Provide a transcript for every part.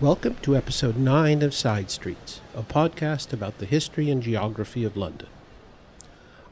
Welcome to episode 9 of Side Streets, a podcast about the history and geography of London.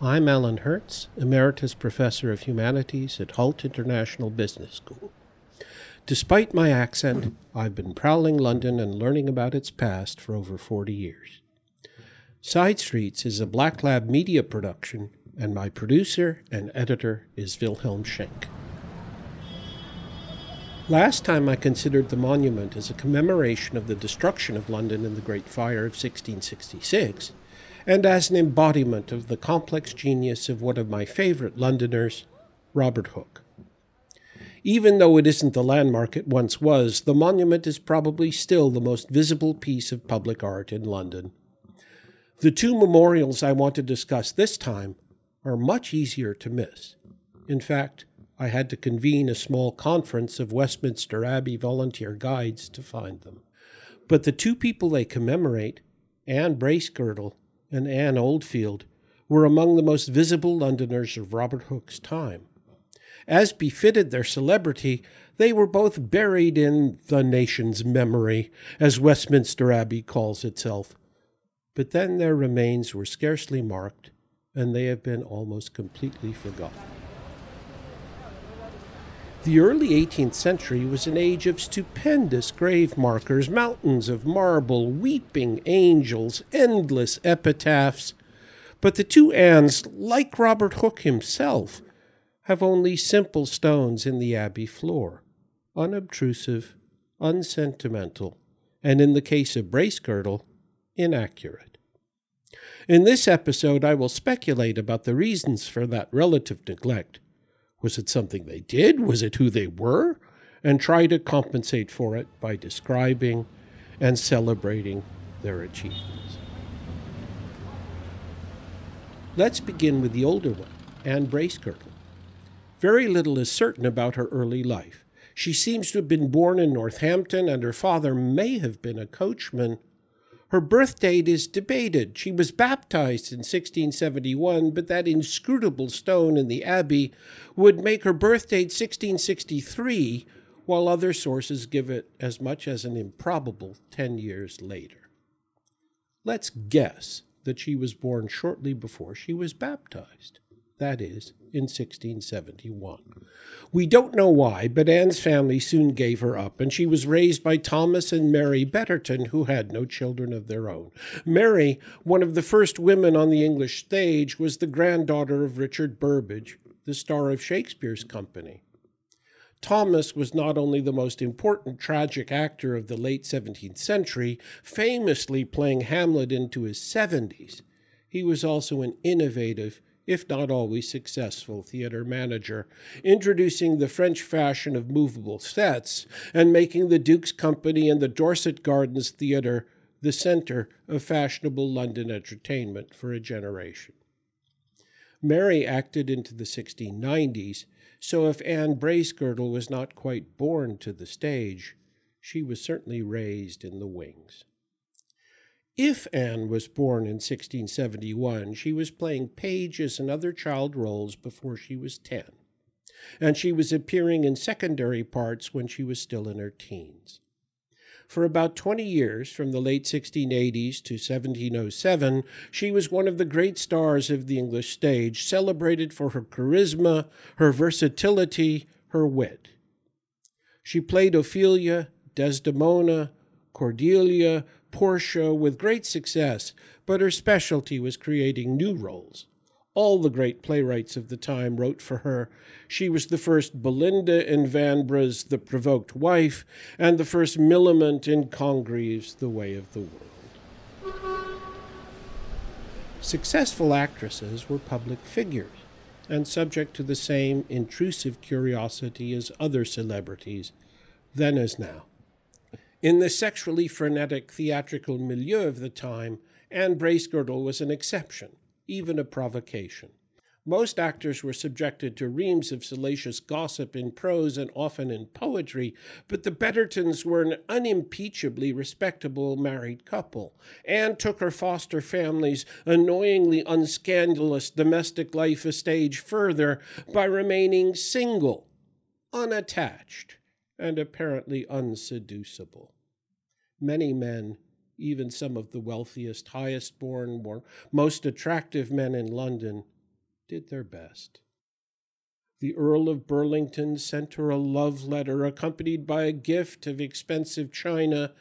I'm Alan Hertz, Emeritus Professor of Humanities at Hult International Business School. Despite my accent, I've been prowling London and learning about its past for over 40 years. Side Streets is a Black Lab media production, and my producer and editor is Wilhelm Schenk. Last time I considered the monument as a commemoration of the destruction of London in the Great Fire of 1666, and as an embodiment of the complex genius of one of my favorite Londoners, Robert Hooke. Even though it isn't the landmark it once was, the monument is probably still the most visible piece of public art in London. The two memorials I want to discuss this time are much easier to miss. In fact, I had to convene a small conference of Westminster Abbey volunteer guides to find them. But the two people they commemorate, Anne Bracegirdle and Anne Oldfield, were among the most visible Londoners of Robert Hooke's time. As befitted their celebrity, they were both buried in the nation's memory, as Westminster Abbey calls itself. But then their remains were scarcely marked, and they have been almost completely forgotten. The early 18th century was an age of stupendous grave markers, mountains of marble, weeping angels, endless epitaphs. But the two Annes, like Robert Hooke himself, have only simple stones in the abbey floor, unobtrusive, unsentimental, and in the case of Bracegirdle, inaccurate. In this episode, I will speculate about the reasons for that relative neglect was it something they did? Was it who they were? And try to compensate for it by describing and celebrating their achievements. Let's begin with the older one, Anne Bracegirdle. Very little is certain about her early life. She seems to have been born in Northampton, and her father may have been a coachman her birth date is debated. She was baptized in 1671, but that inscrutable stone in the abbey would make her birth date 1663, while other sources give it as much as an improbable 10 years later. Let's guess that she was born shortly before she was baptized that is, in 1671. We don't know why, but Anne's family soon gave her up, and she was raised by Thomas and Mary Betterton, who had no children of their own. Mary, one of the first women on the English stage, was the granddaughter of Richard Burbage, the star of Shakespeare's company. Thomas was not only the most important tragic actor of the late 17th century, famously playing Hamlet into his 70s, he was also an innovative if not always successful, theater manager, introducing the French fashion of movable sets and making the Duke's Company and the Dorset Gardens Theatre the center of fashionable London entertainment for a generation. Mary acted into the 1690s, so if Anne Bracegirdle was not quite born to the stage, she was certainly raised in the wings. If Anne was born in 1671, she was playing pages and other child roles before she was 10, and she was appearing in secondary parts when she was still in her teens. For about 20 years, from the late 1680s to 1707, she was one of the great stars of the English stage, celebrated for her charisma, her versatility, her wit. She played Ophelia, Desdemona, Cordelia, Portia with great success, but her specialty was creating new roles. All the great playwrights of the time wrote for her. She was the first Belinda in Vanbrugh's The Provoked Wife, and the first Millamant in Congreve's The Way of the World. Successful actresses were public figures and subject to the same intrusive curiosity as other celebrities, then as now. In the sexually frenetic theatrical milieu of the time, Anne Bracegirdle was an exception, even a provocation. Most actors were subjected to reams of salacious gossip in prose and often in poetry, but the Bettertons were an unimpeachably respectable married couple. Anne took her foster family's annoyingly unscandalous domestic life a stage further by remaining single, unattached, and apparently unseducible. Many men, even some of the wealthiest, highest born, most attractive men in London, did their best. The Earl of Burlington sent her a love letter accompanied by a gift of expensive china.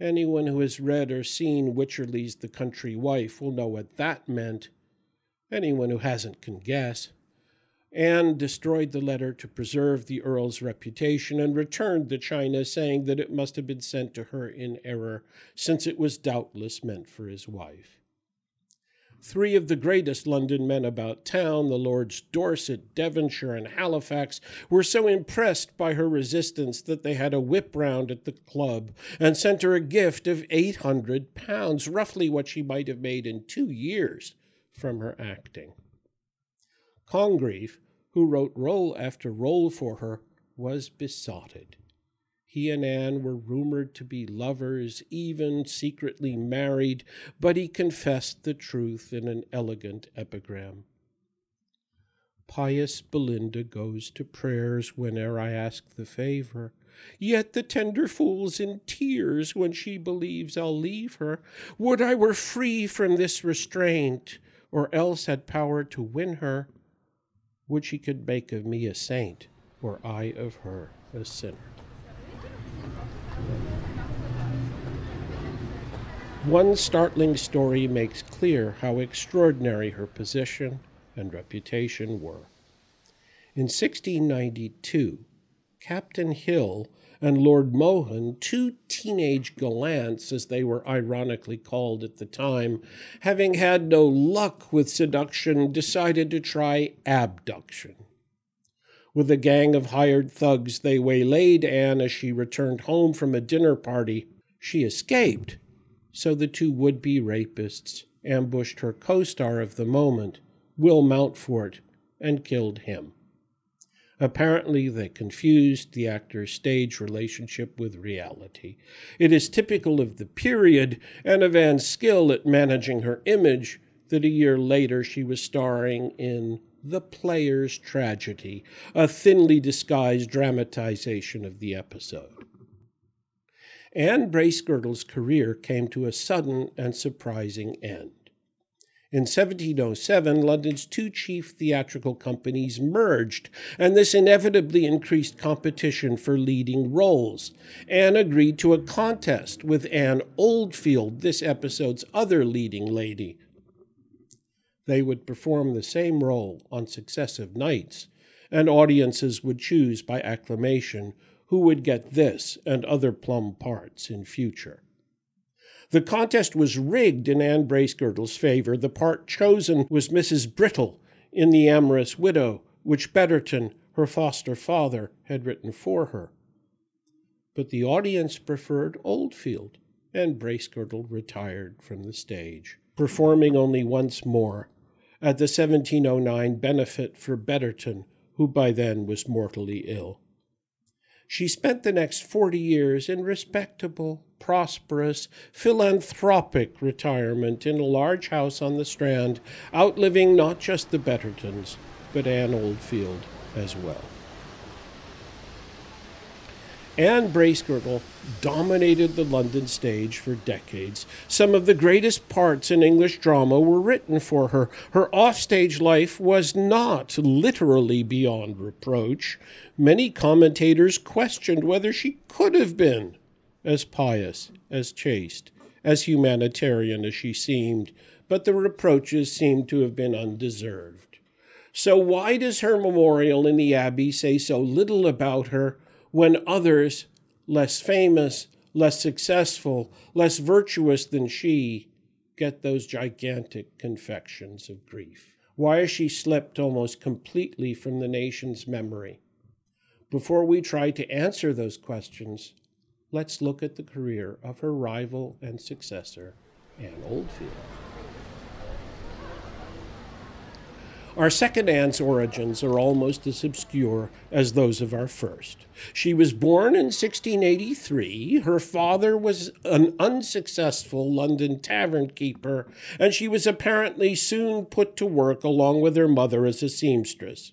Anyone who has read or seen Wycherley's The Country Wife will know what that meant. Anyone who hasn't can guess. Anne destroyed the letter to preserve the Earl's reputation and returned the china, saying that it must have been sent to her in error, since it was doubtless meant for his wife. Three of the greatest London men about town, the Lords Dorset, Devonshire, and Halifax, were so impressed by her resistance that they had a whip round at the club and sent her a gift of eight hundred pounds, roughly what she might have made in two years from her acting. Congreve, who wrote role after role for her, was besotted. He and Anne were rumored to be lovers, even secretly married, but he confessed the truth in an elegant epigram. Pious Belinda goes to prayers whene'er I ask the favor. Yet the tender fool's in tears when she believes I'll leave her. Would I were free from this restraint, or else had power to win her. Would she could make of me a saint, or I of her a sinner. One startling story makes clear how extraordinary her position and reputation were. In 1692, Captain Hill and Lord Mohun, two teenage gallants, as they were ironically called at the time, having had no luck with seduction, decided to try abduction. With a gang of hired thugs, they waylaid Anne as she returned home from a dinner party. She escaped so the two would be rapists ambushed her co star of the moment, Will Mountfort, and killed him. Apparently, they confused the actor's stage relationship with reality. It is typical of the period and of Anne's skill at managing her image that a year later she was starring in The Player's Tragedy, a thinly disguised dramatization of the episode. Anne Bracegirdle's career came to a sudden and surprising end. In 1707, London's two chief theatrical companies merged, and this inevitably increased competition for leading roles. Anne agreed to a contest with Anne Oldfield, this episode's other leading lady. They would perform the same role on successive nights, and audiences would choose by acclamation who would get this and other plum parts in future. The contest was rigged in Anne Bracegirdle's favor. The part chosen was Mrs. Brittle in The Amorous Widow, which Betterton, her foster father, had written for her. But the audience preferred Oldfield, and Bracegirdle retired from the stage, performing only once more at the 1709 benefit for Betterton, who by then was mortally ill. She spent the next 40 years in respectable, prosperous, philanthropic retirement in a large house on the Strand, outliving not just the Bettertons, but Anne Oldfield as well. Anne Bracegirdle dominated the London stage for decades. Some of the greatest parts in English drama were written for her. Her offstage life was not literally beyond reproach. Many commentators questioned whether she could have been as pious, as chaste, as humanitarian as she seemed, but the reproaches seemed to have been undeserved. So, why does her memorial in the Abbey say so little about her? when others, less famous, less successful, less virtuous than she, get those gigantic confections of grief? Why has she slipped almost completely from the nation's memory? Before we try to answer those questions, let's look at the career of her rival and successor, Anne Oldfield. Our second Anne's origins are almost as obscure as those of our first. She was born in 1683. Her father was an unsuccessful London tavern keeper, and she was apparently soon put to work along with her mother as a seamstress.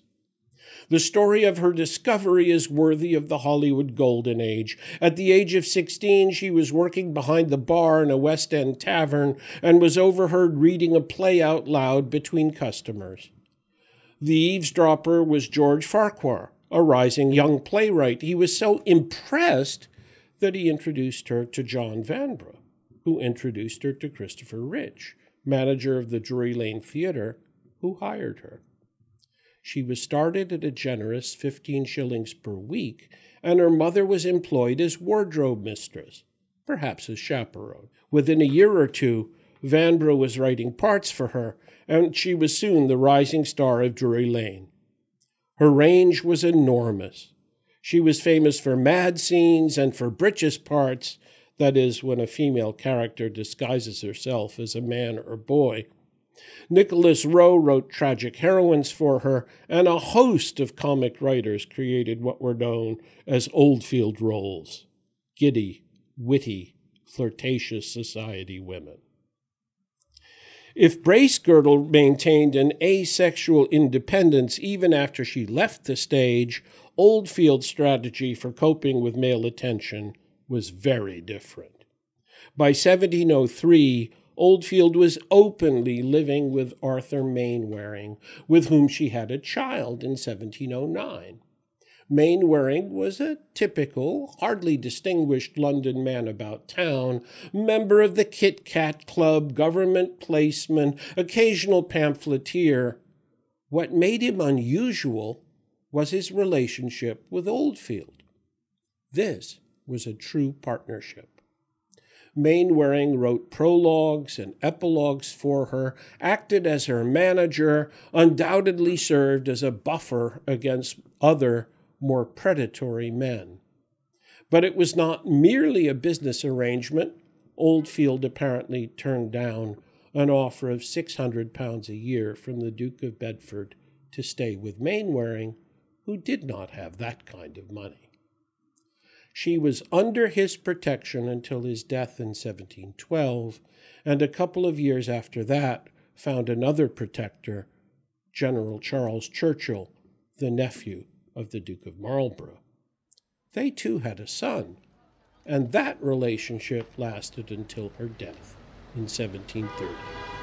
The story of her discovery is worthy of the Hollywood Golden Age. At the age of 16, she was working behind the bar in a West End tavern and was overheard reading a play out loud between customers. The eavesdropper was George Farquhar, a rising young playwright. He was so impressed that he introduced her to John Vanbrugh, who introduced her to Christopher Rich, manager of the Drury Lane Theatre, who hired her. She was started at a generous 15 shillings per week, and her mother was employed as wardrobe mistress, perhaps as chaperone. Within a year or two, Vanbrugh was writing parts for her, and she was soon the rising star of Drury Lane. Her range was enormous. She was famous for mad scenes and for breeches parts, that is, when a female character disguises herself as a man or boy. Nicholas Rowe wrote tragic heroines for her, and a host of comic writers created what were known as Oldfield roles giddy, witty, flirtatious society women. If Bracegirdle maintained an asexual independence even after she left the stage, Oldfield's strategy for coping with male attention was very different. By 1703, Oldfield was openly living with Arthur Mainwaring, with whom she had a child in 1709. Mainwaring was a typical, hardly distinguished London man about town, member of the Kit Kat Club, government placeman, occasional pamphleteer. What made him unusual was his relationship with Oldfield. This was a true partnership. Mainwaring wrote prologues and epilogues for her, acted as her manager, undoubtedly served as a buffer against other, more predatory men. But it was not merely a business arrangement. Oldfield apparently turned down an offer of £600 a year from the Duke of Bedford to stay with Mainwaring, who did not have that kind of money. She was under his protection until his death in 1712, and a couple of years after that found another protector, General Charles Churchill, the nephew of the Duke of Marlborough. They too had a son, and that relationship lasted until her death in 1730.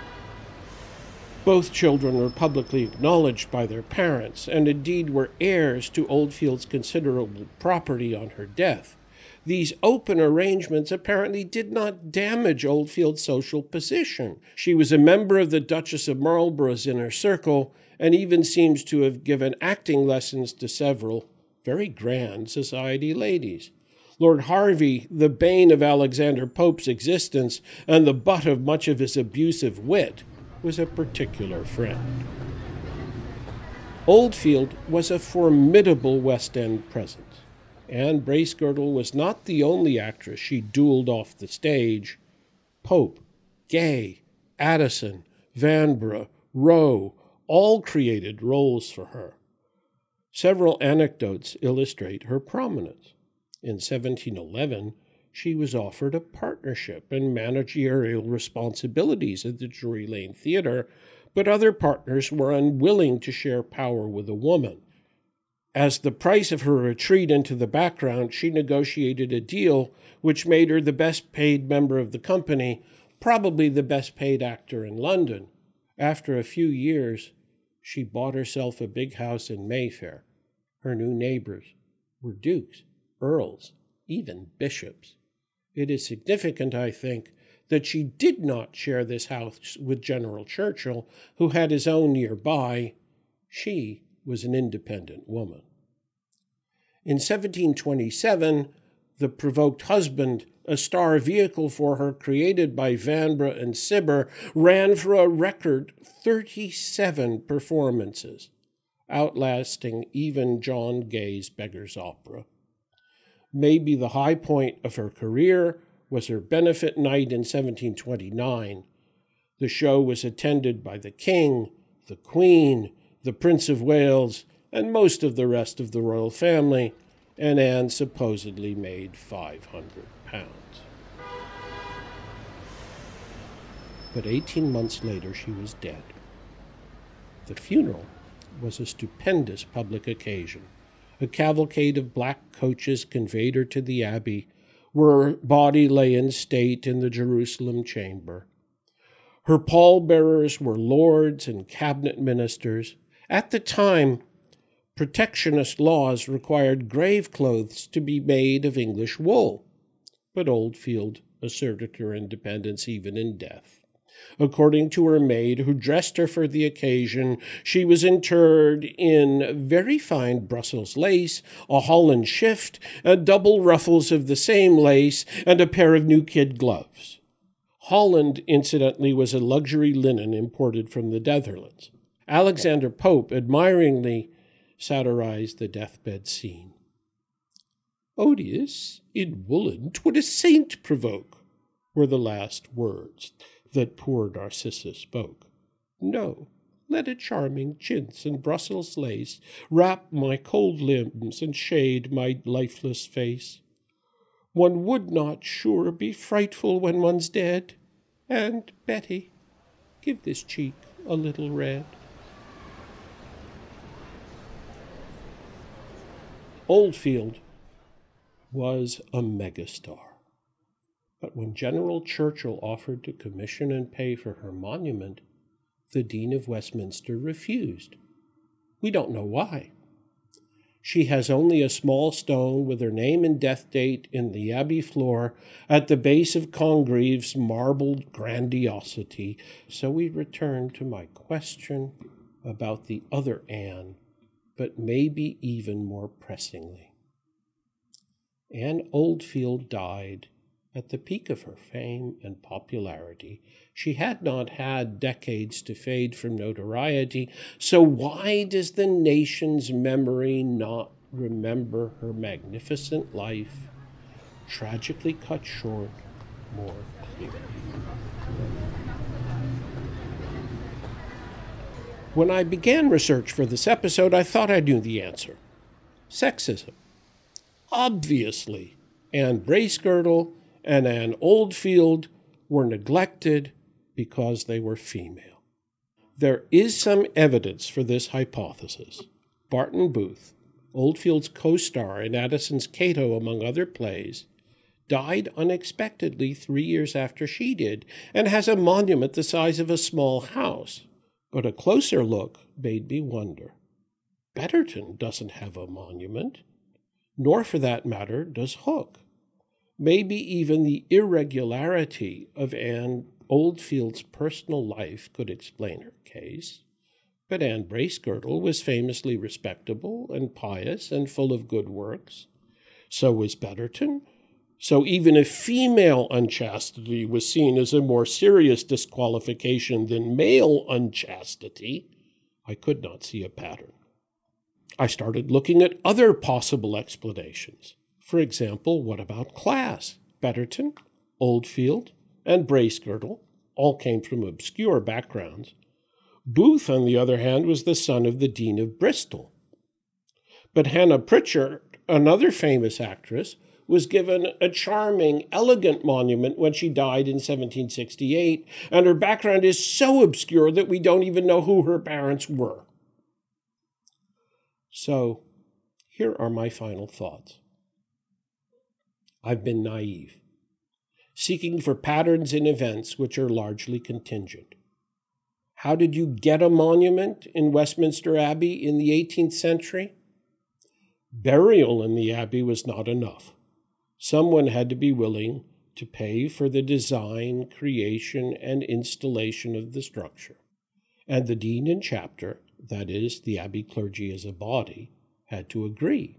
Both children were publicly acknowledged by their parents, and indeed were heirs to Oldfield's considerable property on her death. These open arrangements apparently did not damage Oldfield's social position. She was a member of the Duchess of Marlborough's inner circle, and even seems to have given acting lessons to several very grand society ladies. Lord Hervey, the bane of Alexander Pope's existence and the butt of much of his abusive wit, was a particular friend. Oldfield was a formidable West End presence, and Bracegirdle was not the only actress she duelled off the stage. Pope, Gay, Addison, Vanbrugh, Rowe all created roles for her. Several anecdotes illustrate her prominence. In 1711, she was offered a partnership and managerial responsibilities at the Drury Lane Theatre, but other partners were unwilling to share power with a woman. As the price of her retreat into the background, she negotiated a deal which made her the best paid member of the company, probably the best paid actor in London. After a few years, she bought herself a big house in Mayfair. Her new neighbors were dukes, earls, even bishops. It is significant, I think, that she did not share this house with General Churchill, who had his own nearby. She was an independent woman. In 1727, the provoked husband, a star vehicle for her created by Vanbrugh and Cibber, ran for a record 37 performances, outlasting even John Gay's Beggar's Opera. Maybe the high point of her career was her benefit night in 1729. The show was attended by the King, the Queen, the Prince of Wales, and most of the rest of the royal family, and Anne supposedly made 500 pounds. But 18 months later, she was dead. The funeral was a stupendous public occasion. A cavalcade of black coaches conveyed her to the abbey, where her body lay in state in the Jerusalem chamber. Her pallbearers were lords and cabinet ministers. At the time, protectionist laws required grave clothes to be made of English wool, but Oldfield asserted her independence even in death. According to her maid, who dressed her for the occasion, she was interred in very fine Brussels lace, a holland shift, and double ruffles of the same lace, and a pair of new kid gloves. Holland, incidentally, was a luxury linen imported from the Netherlands. Alexander Pope admiringly satirized the deathbed scene. Odious in woolen, twould a saint provoke, were the last words that poor Narcissa spoke. No, let a charming chintz and Brussels lace wrap my cold limbs and shade my lifeless face. One would not sure be frightful when one's dead. And, Betty, give this cheek a little red. Oldfield was a megastar. But when General Churchill offered to commission and pay for her monument, the Dean of Westminster refused. We don't know why. She has only a small stone with her name and death date in the abbey floor at the base of Congreve's marbled grandiosity. So we return to my question about the other Anne, but maybe even more pressingly. Anne Oldfield died at the peak of her fame and popularity, she had not had decades to fade from notoriety, so why does the nation's memory not remember her magnificent life, tragically cut short, more clearly? When I began research for this episode, I thought I knew the answer sexism. Obviously, Anne Bracegirdle and Anne Oldfield were neglected because they were female. There is some evidence for this hypothesis. Barton Booth, Oldfield's co star in Addison's Cato, among other plays, died unexpectedly three years after she did and has a monument the size of a small house. But a closer look made me wonder. Betterton doesn't have a monument, nor for that matter does Hooke. Maybe even the irregularity of Anne Oldfield's personal life could explain her case. But Anne Bracegirdle was famously respectable and pious and full of good works. So was Betterton. So even if female unchastity was seen as a more serious disqualification than male unchastity, I could not see a pattern. I started looking at other possible explanations. For example, what about class? Betterton, Oldfield, and Bracegirdle all came from obscure backgrounds. Booth, on the other hand, was the son of the Dean of Bristol. But Hannah Pritchard, another famous actress, was given a charming, elegant monument when she died in 1768, and her background is so obscure that we don't even know who her parents were. So, here are my final thoughts. I've been naive, seeking for patterns in events which are largely contingent. How did you get a monument in Westminster Abbey in the 18th century? Burial in the Abbey was not enough. Someone had to be willing to pay for the design, creation, and installation of the structure. And the dean and chapter, that is, the Abbey clergy as a body, had to agree.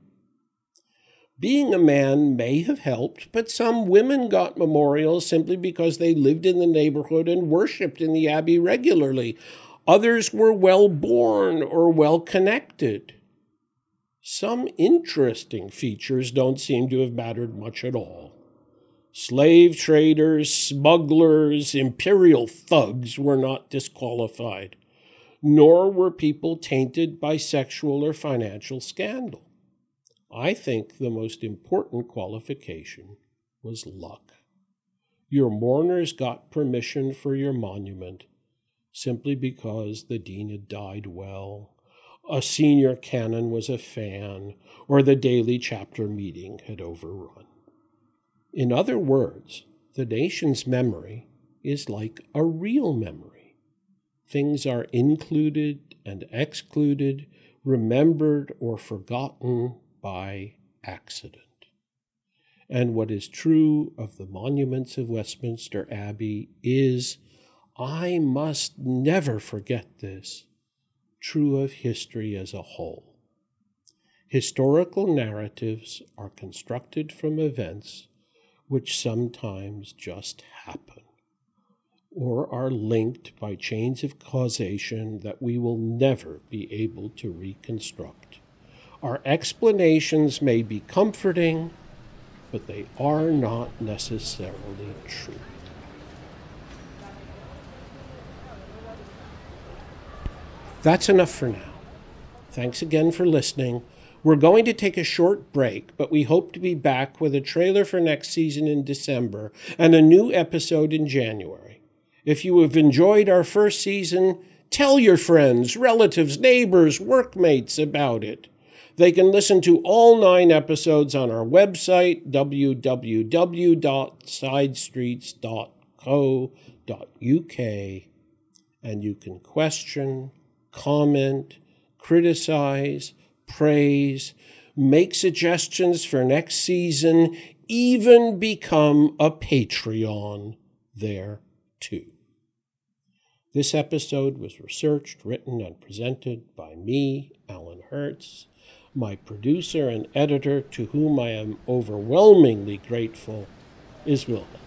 Being a man may have helped, but some women got memorials simply because they lived in the neighborhood and worshiped in the abbey regularly. Others were well born or well connected. Some interesting features don't seem to have mattered much at all. Slave traders, smugglers, imperial thugs were not disqualified, nor were people tainted by sexual or financial scandal. I think the most important qualification was luck. Your mourners got permission for your monument simply because the dean had died well. a senior canon was a fan or the daily chapter meeting had overrun. In other words, the nation's memory is like a real memory. Things are included and excluded, remembered or forgotten by accident. And what is true of the monuments of Westminster Abbey is, I must never forget this, true of history as a whole. Historical narratives are constructed from events which sometimes just happen or are linked by chains of causation that we will never be able to reconstruct. Our explanations may be comforting, but they are not necessarily true. That's enough for now. Thanks again for listening. We're going to take a short break, but we hope to be back with a trailer for next season in December and a new episode in January. If you have enjoyed our first season, tell your friends, relatives, neighbors, workmates about it. They can listen to all nine episodes on our website, www.sidestreets.co.uk, and you can question, comment, criticize, praise, make suggestions for next season, even become a Patreon there too. This episode was researched, written, and presented by me, Alan Hertz. My producer and editor, to whom I am overwhelmingly grateful, is Wilma.